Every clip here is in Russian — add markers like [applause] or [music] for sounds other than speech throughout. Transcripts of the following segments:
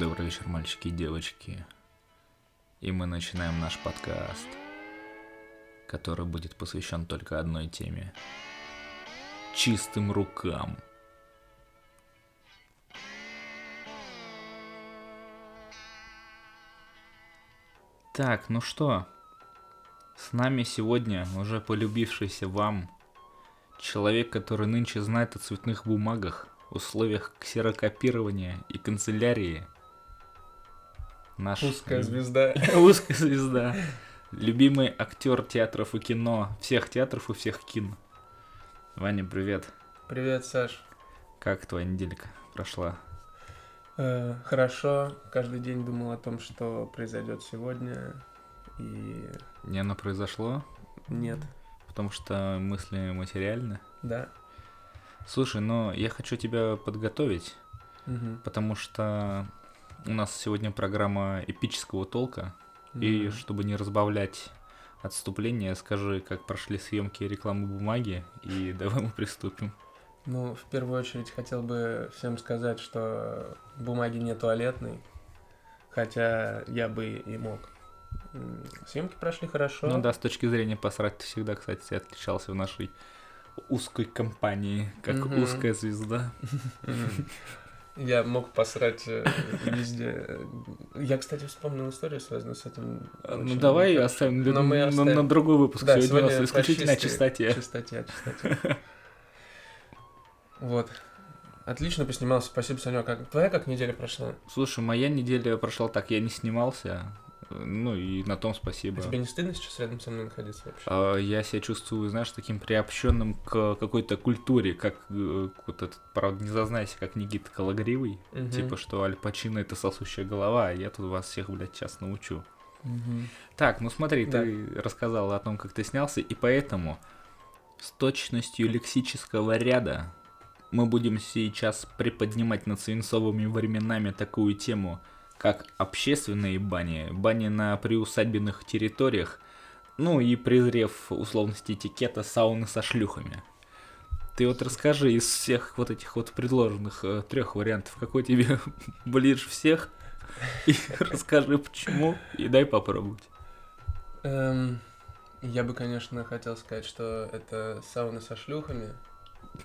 Добрый вечер, мальчики и девочки. И мы начинаем наш подкаст, который будет посвящен только одной теме. Чистым рукам. Так, ну что, с нами сегодня уже полюбившийся вам человек, который нынче знает о цветных бумагах, условиях ксерокопирования и канцелярии. Наш Узкая звезда. [laughs] Узкая звезда. Любимый актер театров и кино. Всех театров и всех кин. Ваня, привет. Привет, Саш. Как твоя неделька прошла? Э, хорошо. Каждый день думал о том, что произойдет сегодня. И Не оно произошло, нет. потому что мысли материальны. Да. Слушай, но я хочу тебя подготовить, Мгм. потому что у нас сегодня программа эпического толка. И Мгм. чтобы не разбавлять отступление, скажи, как прошли съемки рекламы бумаги, и [laughs] давай мы приступим. Ну, в первую очередь хотел бы всем сказать, что бумаги не туалетной. Хотя я бы и мог. Съемки прошли хорошо. Ну да, с точки зрения посрать ты всегда, кстати, отличался в нашей узкой компании, как Мгм. узкая звезда. Я мог посрать э, везде. Я, кстати, вспомнил историю, связанную с этим. Ну давай оставим Но мы оставим. на другой выпуск. Да, сегодня, сегодня исключительно о чистоте. Чистоте, чистоте. [laughs] Вот. Отлично поснимался. Спасибо, Санек. Как... Твоя как неделя прошла? Слушай, моя неделя прошла так, я не снимался. Ну и на том спасибо. Тебе не стыдно сейчас рядом со мной находиться вообще? А, Я себя чувствую, знаешь, таким приобщенным к какой-то культуре, как э, вот этот, правда, не зазнайся, как Никита Калагривый. Мгм. Типа, что Аль Пачино это сосущая голова, а я тут вас всех, блядь, сейчас научу. Мгм. Так, ну смотри, Да. ты рассказал о том, как ты снялся, и поэтому с точностью лексического ряда мы будем сейчас приподнимать над свинцовыми временами такую тему, как общественные бани, бани на приусадебных территориях, ну и презрев условности этикета сауны со шлюхами. Ты вот расскажи из всех вот этих вот предложенных трех вариантов, какой тебе [laughs] ближе всех, и [laughs] расскажи почему, и дай попробовать. Эм, Я бы, конечно, хотел сказать, что это сауна со шлюхами.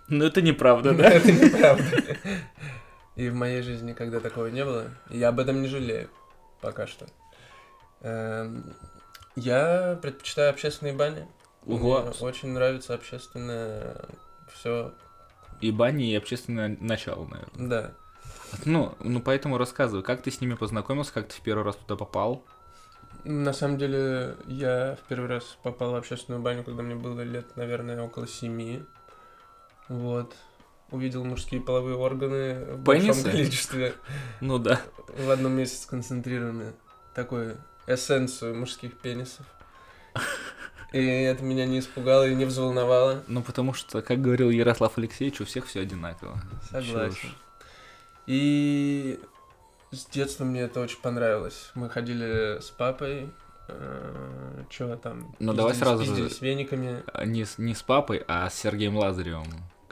Ну это неправда, Но [laughs] да? Это неправда. И в моей жизни никогда такого не было. И я об этом не жалею. Пока что. Эм, Я предпочитаю общественные бани. Ого. Мне очень нравится общественное все. И бани, и общественное начало, наверное. Да. Ну, ну поэтому рассказывай, как ты с ними познакомился, как ты в первый раз туда попал? На самом деле, я в первый раз попал в общественную баню, когда мне было лет, наверное, около семи. Вот. Увидел мужские половые органы в большом Пенисы? количестве. Ну да. в одном месте сконцентрированы такой эссенцию мужских пенисов. И это меня не испугало и не взволновало. Ну потому что, как говорил Ярослав Алексеевич, у всех все одинаково. Согласен. И с детства мне это очень понравилось. Мы ходили с папой, э, чё там, Ну, давай сразу же- вениками. А Не с, не с папой, а с Сергеем Лазаревым.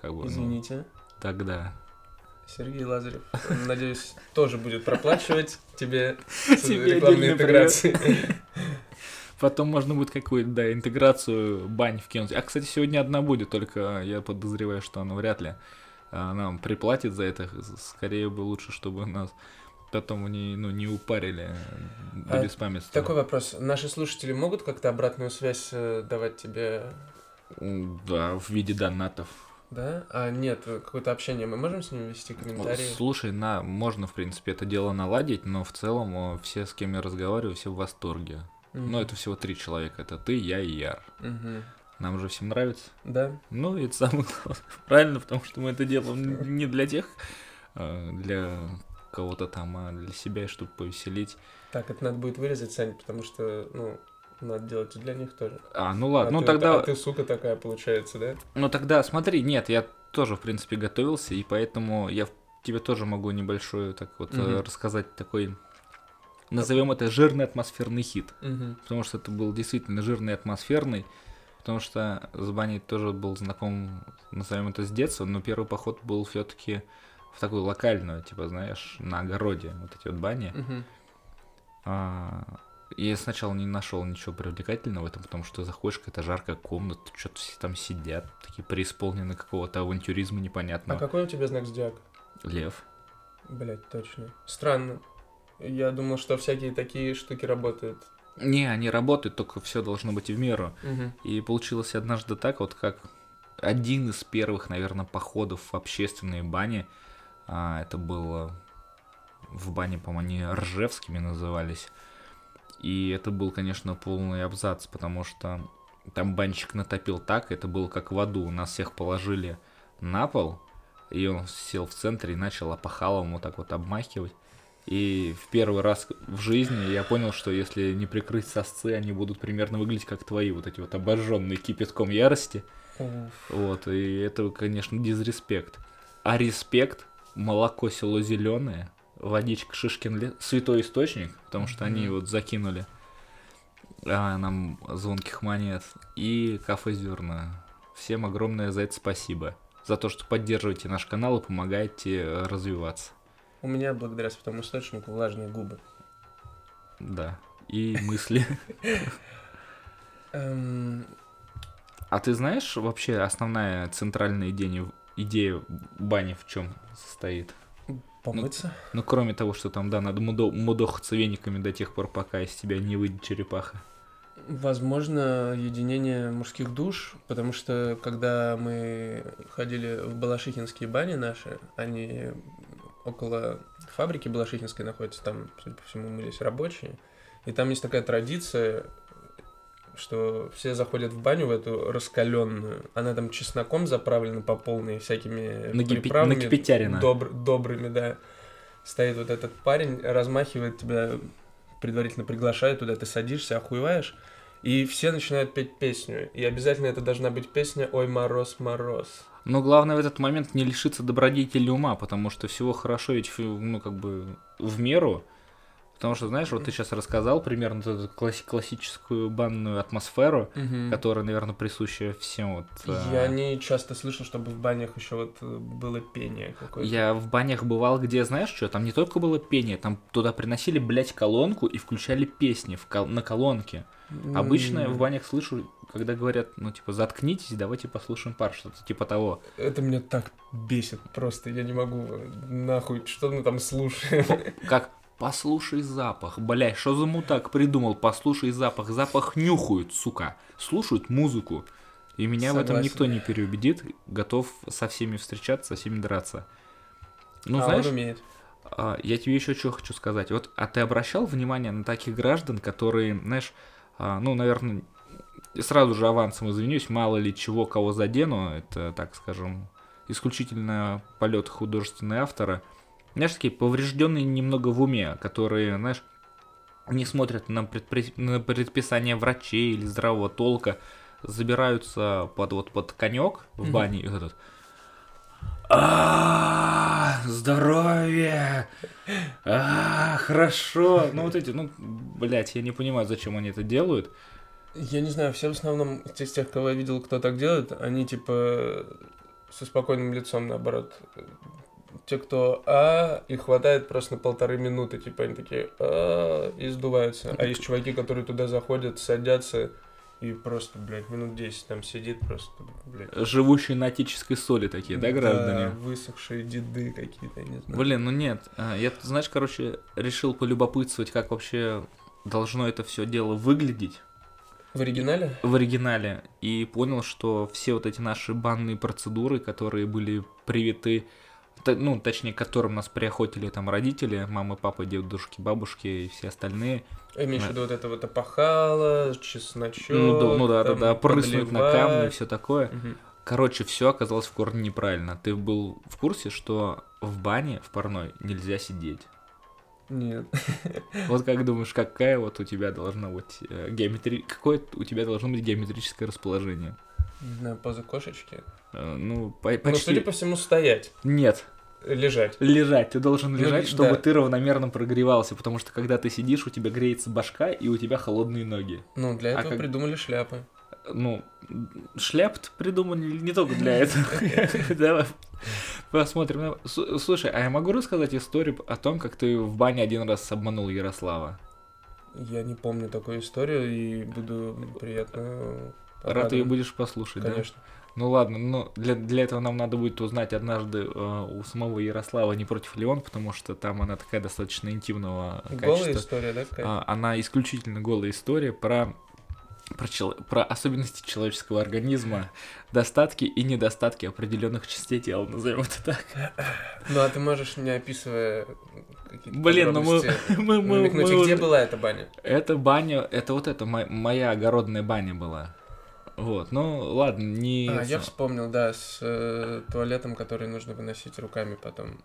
Как бы, ну, Извините. тогда. Сергей Лазарев, надеюсь, тоже будет проплачивать тебе [laughs] рекламные интеграции. Потом можно будет какую-то, да, интеграцию бань вкинуть. А, кстати, сегодня одна будет, только я подозреваю, что она вряд ли а, нам приплатит за это. Скорее бы лучше, чтобы нас потом не, ну, не упарили до А беспамятства. Такой вопрос. Наши слушатели могут как-то обратную связь э, давать тебе Да, в виде донатов. Да? А нет, какое-то общение мы можем с ними вести, комментарии? Слушай, на, можно, в принципе, это дело наладить, но в целом о, все, с кем я разговариваю, все в восторге. Мгм. Ну, это всего три человека. Это ты, я и Яр. Мгм. Нам же всем нравится. Да? Ну, это самое главное. [laughs] Правильно, потому что мы это делаем не для тех, а, для кого-то там, а для себя, и чтобы повеселить. Так, это надо будет вырезать, Сань, потому что, ну, надо делать и для них тоже. А, ну ладно, а ну ты, тогда, А ты сука такая, получается, да? ну тогда смотри, нет, я тоже, в принципе, готовился, и поэтому я тебе тоже могу небольшой так вот Мгм. рассказать такой, назовем это жирный атмосферный хит. Мгм. потому что это был действительно жирный, атмосферный, потому что с баней тоже был знаком, назовем это с детства, но первый поход был все-таки в такую локальную, типа, знаешь, на огороде, вот эти вот бани. А, я сначала не нашел ничего привлекательного в этом, потому что заходишь, какая-то жаркая комната, что-то все там сидят, такие преисполнены какого-то авантюризма А непонятного. какой у тебя знак зодиака? Лев. Блять, точно. Странно. Я думал, что всякие такие штуки работают. Не, они работают, только все должно быть в меру. Мгм. И получилось однажды так, вот как один из первых, наверное, походов в общественные бани. А, это было в бане, по-моему, они Ржевскими назывались. И это был, конечно, полный абзац, потому что там банщик натопил так, это было как в аду. Нас всех положили на пол, и он сел в центре и начал опахалом вот так вот обмахивать. И в первый раз в жизни я понял, что если не прикрыть сосцы, они будут примерно выглядеть как твои, вот эти вот обожженные кипятком ярости. Уф. Вот, и это, конечно, дизреспект. А респект, молоко село зеленое, водичка Шишкин лес, святой источник, потому что они вот закинули а, нам звонких монет, и кафе зерна. Всем огромное за это спасибо. За то, что поддерживаете наш канал и помогаете э, развиваться. У меня благодаря святому источнику влажные губы. Да. И мысли. [laughs] Эм, А ты знаешь вообще основная центральная идея, идея бани в чем состоит? Помыться? Ну, кроме того, что там, да, надо мудо- мудохаться вениками до тех пор, пока из тебя не выйдет черепаха. Возможно, единение мужских душ, потому что когда мы ходили в Балашихинские бани наши, они около фабрики Балашихинской находятся, там, судя по всему, мылись рабочие, и там есть такая традиция, что все заходят в баню в эту раскаленную, она там чесноком заправлена по полной, всякими Накипи- приправами накипятярена. добр- добрыми, да. Стоит вот этот парень, размахивает тебя, предварительно приглашает туда, ты садишься, охуеваешь, и все начинают петь песню. И обязательно это должна быть песня «Ой, мороз, мороз». Но главное в этот момент не лишиться добродетели ума, потому что всего хорошо ведь, ну, как бы, в меру. Потому что, знаешь, вот ты сейчас рассказал примерно эту класси- классическую банную атмосферу, которая, наверное, присуща всем вот... а, Я не часто слышал, чтобы в банях еще вот э, было пение какое-то. Я в банях бывал, где, знаешь что, там не только было пение, там туда приносили, блядь, колонку и включали песни в кол- на колонке. Обычно М, в банях слышу, когда говорят, ну, типа, заткнитесь, давайте послушаем пар, что-то типа того. Это меня так бесит просто, я не могу, э, нахуй, что мы там слушаем. Как послушай запах, блядь, что за мутак придумал, послушай запах, запах нюхают, сука, слушают музыку. И меня в этом Согласен. никто не переубедит, готов со всеми встречаться, со всеми драться. Ну, а знаешь, он умеет. А, Я тебе еще что хочу сказать. Вот, а ты обращал внимание на таких граждан, которые, знаешь, а, ну, наверное, сразу же авансом извинюсь, мало ли чего кого задену, это, так скажем, исключительно полет художественного автора. Знаешь, такие поврежденные немного в уме, которые, знаешь, не смотрят на, предпри- на предписание врачей или здравого толка, забираются под вот под конек в бане и вот этот а здоровье! А, хорошо. Ну, вот эти, ну, блядь, я не понимаю, зачем они это делают. Я не знаю, все в основном из тех, кого я видел, кто так делает, они типа со спокойным лицом, наоборот. Те, кто а, и хватает просто на полторы минуты, типа они такие а, и сдуваются. А есть чуваки, которые туда заходят, садятся и просто, блядь, минут 10 там сидит просто, блядь. Живущие на отеческой соли такие, да, граждане? высохшие деды какие-то, не знаю. Блин, ну нет. а, Я, знаешь, короче, решил полюбопытствовать, как вообще должно это все дело выглядеть В оригинале? в оригинале. И понял, что все вот эти наши банные процедуры, которые были привиты, ну, точнее, к которым нас приохотили там родители, мамы, папы, дедушки, бабушки и все остальные, Имеешь в Да. виду вот это вот опахало, чесночок, ну, да, ну да, да, там, да, прыснуть на камни все такое. Мгм. Короче, все оказалось в корне неправильно. Ты был в курсе, что в бане, в парной, нельзя сидеть? Нет. [laughs] Вот как думаешь, какая вот у тебя должна быть э, геометри... Какое у тебя должно быть геометрическое расположение? Не знаю, поза кошечки. Э, Ну, по- Ну, почти... судя по всему, стоять, Нет, лежать. лежать. Ты должен Ну, лежать, да. чтобы ты равномерно прогревался, потому что когда ты сидишь, у тебя греется башка и у тебя холодные ноги. Ну, для А этого как- придумали шляпы. ну, шляп придумали не только для этого. [laughs] Давай посмотрим. Слушай, а я могу рассказать историю о том, как ты в бане один раз обманул Ярослава? Я не помню такую историю и буду приятно... Рад ее будешь послушать, Конечно. Да? Ну ладно, но для, для этого нам надо будет узнать однажды э, у самого Ярослава не против ли он, потому что там она такая достаточно интимного голая качества. Голая история, да? А, она исключительно голая история про про, чел... про особенности человеческого организма, достатки и недостатки определенных частей тела, назовем это так. Ну а ты можешь мне описывая Блин, ну мы, [laughs] мы, мы, мы, где была эта баня? Это баня, это вот это моя огородная баня была. Вот, ну ладно, не... А, я вспомнил, да, с э, туалетом, который нужно выносить руками потом.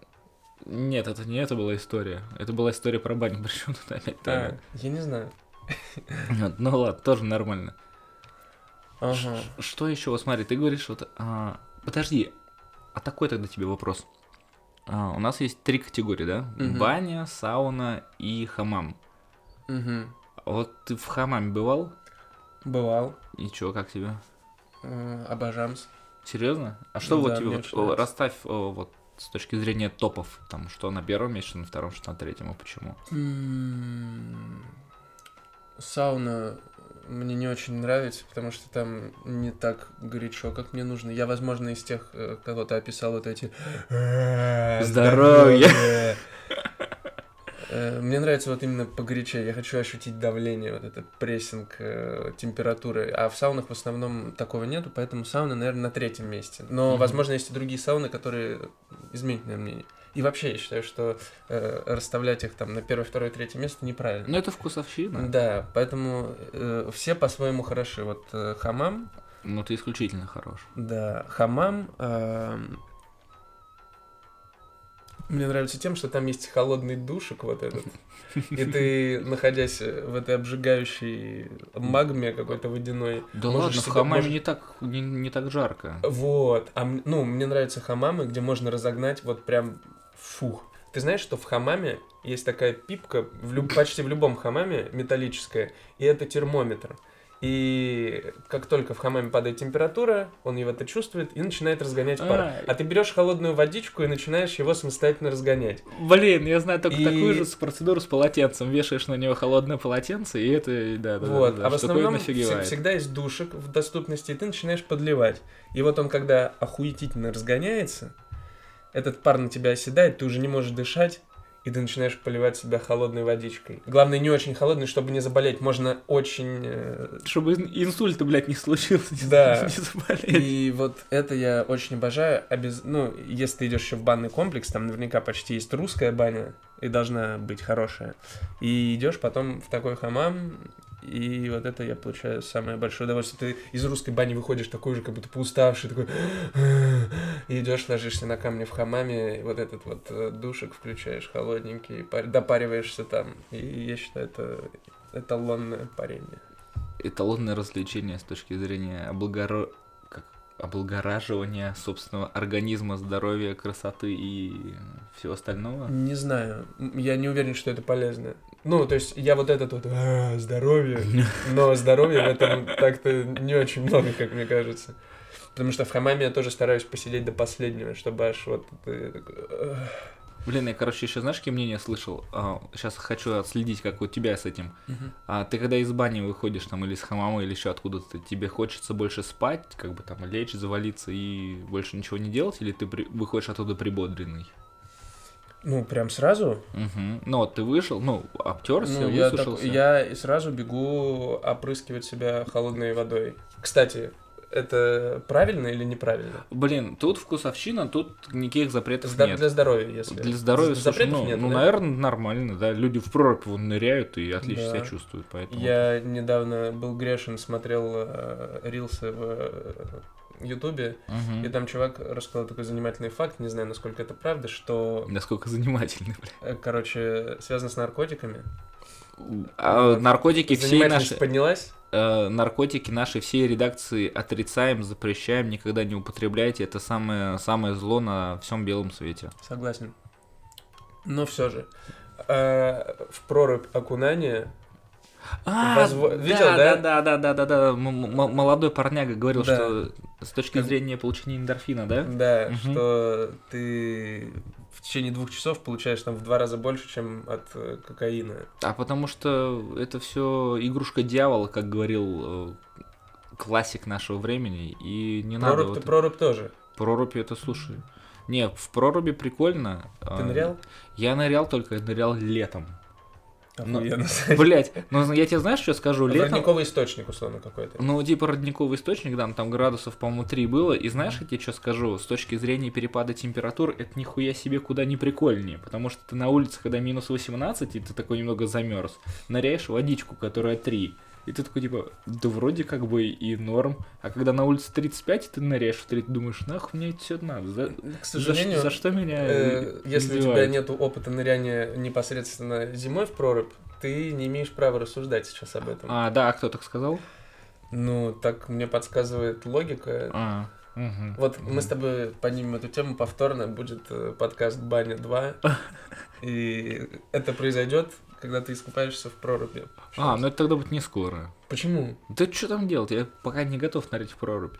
Нет, это не это была история. Это была история про баню, причем тут [laughs] опять а, Я не знаю. Ну ладно, тоже нормально. Ага. Что еще? Вот смотри, ты говоришь, вот... А, подожди, а такой тогда тебе вопрос. А, у нас есть три категории, да? Угу. Баня, сауна и хамам. Угу. Вот ты в хамаме бывал? Бывал. И чё, как тебе? Э, обожамс. Серьезно? А что да, вот тебе, вот, расставь вот с точки зрения топов, там, что на первом месте, что на втором, что на третьем, и почему? Сауна мне не очень нравится, потому что там не так горячо, как мне нужно. Я, возможно, из тех, э, кого ты описал, вот эти... Здоровье! Мне нравится вот именно погорячее. Я хочу ощутить давление, вот этот прессинг э, температуры. А в саунах в основном такого нету, поэтому сауна, наверное, на третьем месте. Но, mm-hmm. возможно, есть и другие сауны, которые изменят мое мнение. И вообще, я считаю, что э, расставлять их там на первое, второе, третье место неправильно. Ну, это вкусовщина. Да, поэтому э, все по-своему хороши. Вот э, хамам... Ну, ты исключительно хорош. Да, хамам... Э, мне нравится тем, что там есть холодный душик вот этот. И ты, находясь в этой обжигающей магме какой-то водяной... Да ладно, в хамаме можешь... не, так, не, не так жарко. Вот. А, ну, мне нравятся хамамы, где можно разогнать вот прям фух. Ты знаешь, что в хамаме есть такая пипка, в люб... почти в любом хамаме металлическая, и это термометр. И как только в хамаме падает температура, он его это чувствует и начинает разгонять пар. А, а ты берешь холодную водичку и начинаешь его самостоятельно разгонять. Блин, я знаю только и... такую же процедуру с полотенцем. Вешаешь на него холодное полотенце, и это, да, да, вот. да, да, а в основном всегда есть душек в доступности, и ты начинаешь подливать. И вот он, когда охуетительно разгоняется, этот пар на тебя оседает, ты уже не можешь дышать, и ты начинаешь поливать себя холодной водичкой. Главное, не очень холодной, чтобы не заболеть. Можно очень... Э... Чтобы инсульта, блядь, не случился. [laughs] Да. Не заболеть. И вот это я очень обожаю. Обез... Ну, если ты идешь еще в банный комплекс, там наверняка почти есть русская баня, и должна быть хорошая. И идешь потом в такой хамам, и вот это я получаю самое большое удовольствие. Ты из русской бани выходишь такой же, как будто поуставший, такой... И идешь, ложишься на камне в хамаме, и вот этот вот э, душек включаешь холодненький, допариваешься там. И я считаю, это эталонное парение. Эталонное развлечение с точки зрения облагоро облагораживания собственного организма, здоровья, красоты и всего остального? Не знаю. Я не уверен, что это полезно. Ну, то есть я вот этот вот а, здоровье, [laughs] но здоровья в этом так-то не очень много, как мне кажется. Потому что в хамаме я тоже стараюсь посидеть до последнего, чтобы аж вот ты такой... Блин, я, короче, еще знаешь, какие мнения слышал? А, сейчас хочу отследить, как у тебя с этим. Угу. А, ты когда из бани выходишь, там, или из хамама, или еще откуда-то, тебе хочется больше спать, как бы там лечь, завалиться и больше ничего не делать, или ты при... выходишь оттуда прибодренный? Ну, прям сразу? Угу. Ну, вот ты вышел, ну, обтерся, ну, я, так, я сразу бегу опрыскивать себя холодной водой. Кстати, это правильно или неправильно? Блин, тут вкусовщина, тут никаких запретов Зда- нет. Для здоровья, если. Для здоровья, слушай, запретов ну, нет. Ну, да? наверное, нормально, да. Люди в прорубь вон ныряют и отлично да. себя чувствуют, поэтому. Я недавно был грешен, смотрел э, рилсы в Ютубе, угу. и там чувак рассказал такой занимательный факт, не знаю, насколько это правда, что... Насколько занимательный, бля. Э, короче, связано с наркотиками. А, наркотики все наши... поднялась? Э, наркотики нашей всей редакции отрицаем, запрещаем, никогда не употребляйте. Это самое, самое зло на всем белом свете. Согласен. Но все же. Э, в прорубь окунания А, Возво- да, видел, да, да? да, да, да, да, да. Молодой парняга говорил, Да. что с точки Как- зрения получения эндорфина, да? Да, Мгм. что ты в течение двух часов получаешь там в два раза больше, чем от э, кокаина. А потому что это все игрушка дьявола, как говорил э, классик нашего времени, и не надо. Прорубь, вот- прорубь тоже. Проруби это слушай. Не, в проруби прикольно. Ты А, нырял? Я нырял только нырял летом. Ну, Охуенно. Блять, ну я тебе знаешь, что скажу? Летом. Родниковый источник, условно, какой-то. Ну, типа родниковый источник, да, ну, там градусов, по-моему, 3 было. И знаешь, я тебе что скажу? С точки зрения перепада температур, это нихуя себе куда не прикольнее. Потому что ты на улице, когда минус 18, и ты такой немного замерз, ныряешь в водичку, которая 3. И ты такой, типа, да вроде как бы и норм. А когда на улице 35, и ты ныряешь в 3, ты думаешь, нахуй мне это все надо? За, К за сожалению, ш- за что меня э, если у тебя нет опыта ныряния непосредственно зимой в прорубь, ты не имеешь права рассуждать сейчас об этом. А, да, а кто так сказал? Ну, так мне подсказывает логика. А, мгм. Вот мы с тобой поднимем эту тему повторно, будет э, подкаст Баня 2. [laughs] И это произойдет, когда ты искупаешься в проруби. А, ну это тогда будет не скоро. Почему? Да что там делать? Я пока не готов нырять в прорубь.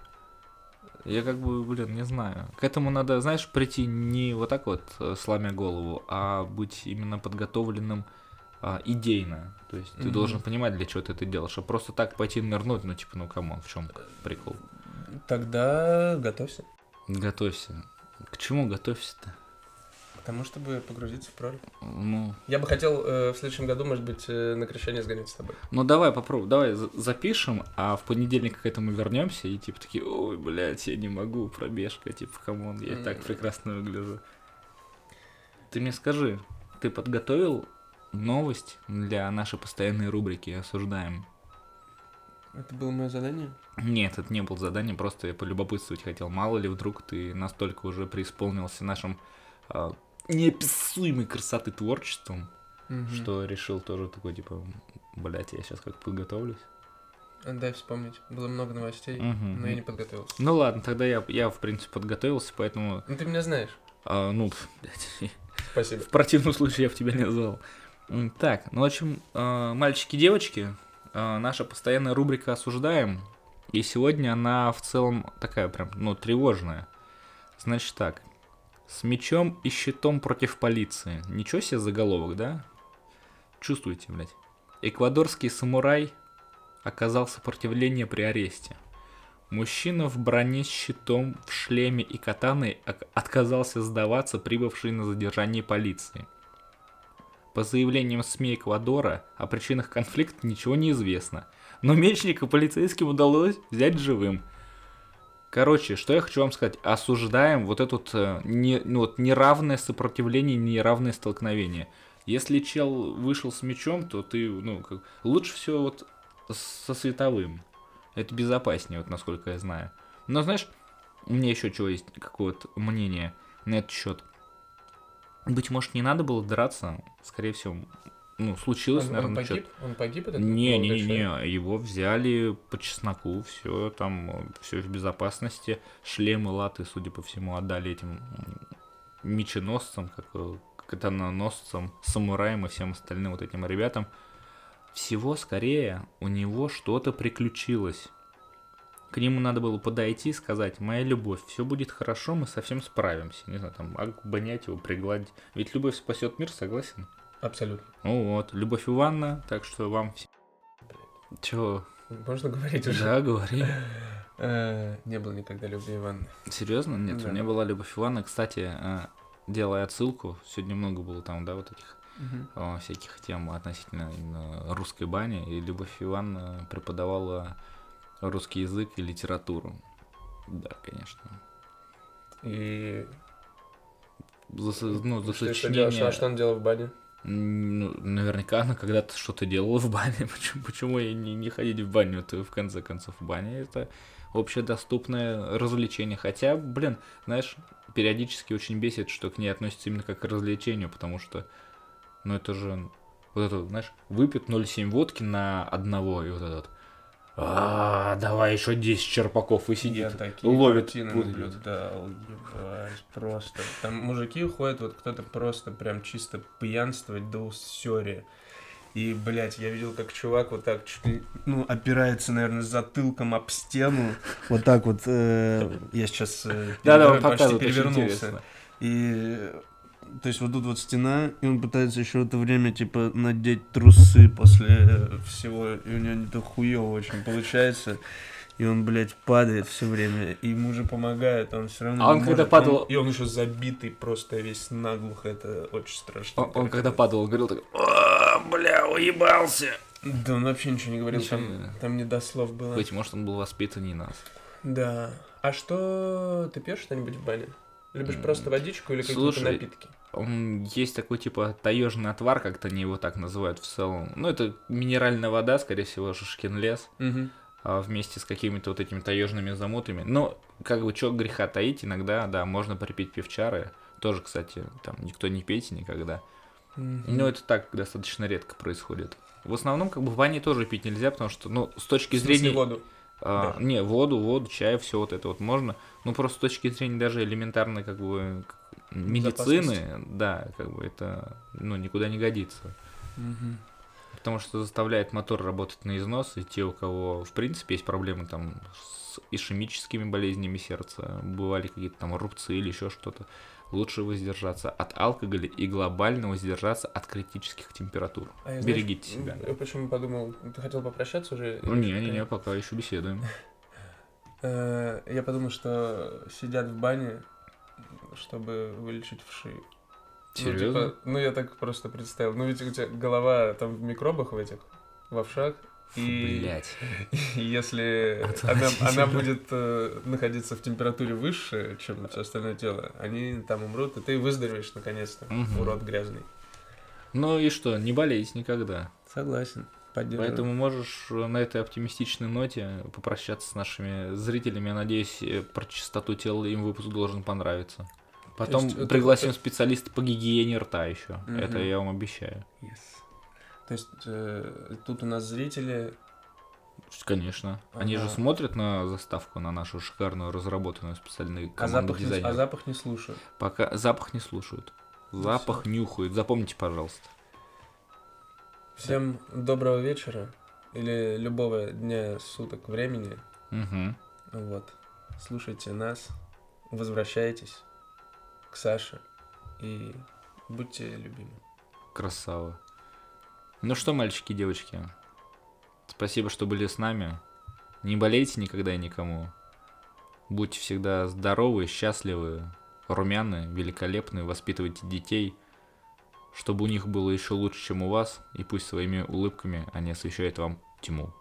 Я как бы, блин, не знаю. К этому надо, знаешь, прийти не вот так вот, э, сломя голову, а быть именно подготовленным а, идейно. То есть ты Мгм. должен понимать, для чего ты это делаешь. А просто так пойти нырнуть, ну типа, ну come on, в чем прикол? Тогда готовься. Готовься. К чему готовься-то? К тому, чтобы погрузиться в прорубь. Ну, Я бы хотел э, в следующем году, может быть, э, на крещение сгонять с тобой. ну давай попробуем, давай за- запишем, а в понедельник к этому вернемся и типа такие, ой, блядь, я не могу, пробежка, типа, come on, я и так прекрасно выгляжу. Ты мне скажи, ты подготовил новость для нашей постоянной рубрики «Осуждаем»? Это было мое задание? Нет, это не было задание, просто я полюбопытствовать хотел. Мало ли, вдруг ты настолько уже преисполнился нашим а, неописуемой красоты творчеством, что решил тоже такой, типа, блядь, я сейчас как подготовлюсь. Дай вспомнить. Было много новостей, Мгм. но я не подготовился. Ну ладно, тогда я, я в принципе, подготовился, поэтому, Ну ты меня знаешь. а, ну, [laughs] блядь, Спасибо. в противном случае я бы тебя не назвал. М, Так, ну, в общем, а, мальчики и девочки, а, наша постоянная рубрика «Осуждаем», и сегодня она в целом такая прям, ну, тревожная. Значит так, с мечом и щитом против полиции. Ничего себе заголовок, да? Чувствуете, блядь? Эквадорский самурай оказал сопротивление при аресте. Мужчина в броне с щитом, в шлеме и катаной отказался сдаваться прибывшей на задержание полиции. По заявлениям СМИ Эквадора, о причинах конфликта ничего не известно, но мечника полицейским удалось взять живым. Короче, что я хочу вам сказать, осуждаем вот это э, не, ну, вот неравное сопротивление, неравное столкновение. Если чел вышел с мечом, то ты, ну, как, лучше все вот со световым. Это безопаснее, вот насколько я знаю. Но знаешь, у меня еще чего есть какое-то мнение на этот счет. Быть может, не надо было драться, скорее всего, ну, случилось, Он, он наверное, что-то. погиб? Он погиб этот Не, не, не, не, его взяли по чесноку, все там, все в безопасности. Шлемы, латы, судя по всему, отдали этим меченосцам, как э, катаноносцам, самураям и всем остальным вот этим ребятам. Всего скорее у него что-то приключилось. К нему надо было подойти и сказать, моя любовь, все будет хорошо, мы совсем справимся. Не знаю, там, обнять его, пригладить. Ведь любовь спасет мир, согласен? Абсолютно. Ну вот, Любовь Ивановна, так что вам все... Чё? Можно говорить уже? Да, говори. Э, Не было никогда любви Ивановны. Серьезно? Нет, Да. у меня была Любовь Ивановна. Кстати, э, делая отсылку, сегодня много было там, да, вот этих э, всяких тем относительно именно русской бани, и Любовь Ивановна преподавала русский язык и литературу. Да, конечно. И За, ну, за что, сочинение... что, что он делал в бане? Ну, наверняка она когда-то что-то делала в бане. [laughs] Почему, почему ей не, не ходить в баню? Это в конце концов баня это общедоступное развлечение. Хотя, блин, знаешь, периодически очень бесит, что к ней относятся именно как к развлечению, потому что, ну это же, вот это, знаешь, выпьет 0,7 водки на одного, и вот этот, а, давай еще 10 черпаков и сидит. Я такие ловит наблюдал, ебать, просто. Там мужики уходят, вот кто-то просто прям чисто пьянствовать до усёрия. И, блядь, я видел, как чувак вот так чуть ли, ну, опирается, наверное, затылком об стену. Вот так вот. э, я сейчас э, Да-да, он перевер- почти показывает, очень интересно. И то есть вот тут вот стена, и он пытается еще в это время, типа, надеть трусы после всего, и у него это хуево очень получается. И он, блядь, падает все время, и ему же помогает, он все равно А он не когда может. падал- И он еще забитый просто весь наглухо, это очень страшно. Он, он когда падал, он говорил так, «А, бля, уебался. Да он вообще ничего не говорил, Ничего там, не- там не до слов было. Быть может, он был воспитаннее нас. Да. А что, ты пьешь что-нибудь в бане? Любишь просто водичку или какие-то напитки? Есть такой типа таежный отвар, как-то они его так называют в целом. Ну, это минеральная вода, скорее всего, шишкин лес, Угу. вместе с какими-то вот этими таежными замутами. Но, как бы, что греха таить, иногда, да, можно припить пивчары. Тоже, кстати, там никто не пейте никогда. Но это так достаточно редко происходит. В основном, как бы, в ванне тоже пить нельзя, потому что, ну, с точки В зрения... воду? А, даже? не, воду, воду, чай, все вот это вот можно. Ну, просто с точки зрения даже элементарной, как бы, медицины, да, как бы это, ну, никуда не годится. Мгм. Потому что заставляет мотор работать на износ, и те, у кого, в принципе, есть проблемы там с ишемическими болезнями сердца, бывали какие-то там рубцы или еще что-то, лучше воздержаться от алкоголя и глобально воздержаться от критических температур. А я, Берегите знаешь, себя. Я почему подумал, ты хотел попрощаться уже? Ну, или не, не, что? не, пока еще беседуем. [laughs] Э, Я подумал, что сидят в бане, чтобы вылечить вши. Ну, Серьезно? типа, ну, я так просто представил. Ну, ведь у тебя голова там в микробах в этих, в овшах. И блядь. и [laughs] если она, Отвратительно. [laughs] она будет э, находиться в температуре выше, чем все остальное тело, они там умрут, и ты выздоровеешь наконец-то, Мгм. урод грязный. Ну и что, не болеть никогда. Согласен. Поэтому можешь э, на этой оптимистичной ноте попрощаться с нашими зрителями. Я надеюсь, э, про чистоту тела им выпуск должен понравиться. Потом есть это- пригласим это- специалиста по гигиене рта еще. Мгм. Это я вам обещаю. Yes. То есть э, тут у нас зрители. Конечно. Они же Ага. смотрят на заставку, на нашу шикарную разработанную специальную А команду запах, не, дизайнеров. а запах не слушают. Пока запах не слушают. Ну Запах нюхают. Запомните, пожалуйста. Всем доброго вечера или любого дня, суток, времени. Угу. Вот. Слушайте нас, возвращайтесь к Саше и будьте любимы. Красава. Ну что, мальчики и девочки, спасибо, что были с нами. Не болейте никогда и никому. Будьте всегда здоровы, счастливы, румяны, великолепны, воспитывайте детей, чтобы у них было еще лучше, чем у вас, и пусть своими улыбками они освещают вам тьму.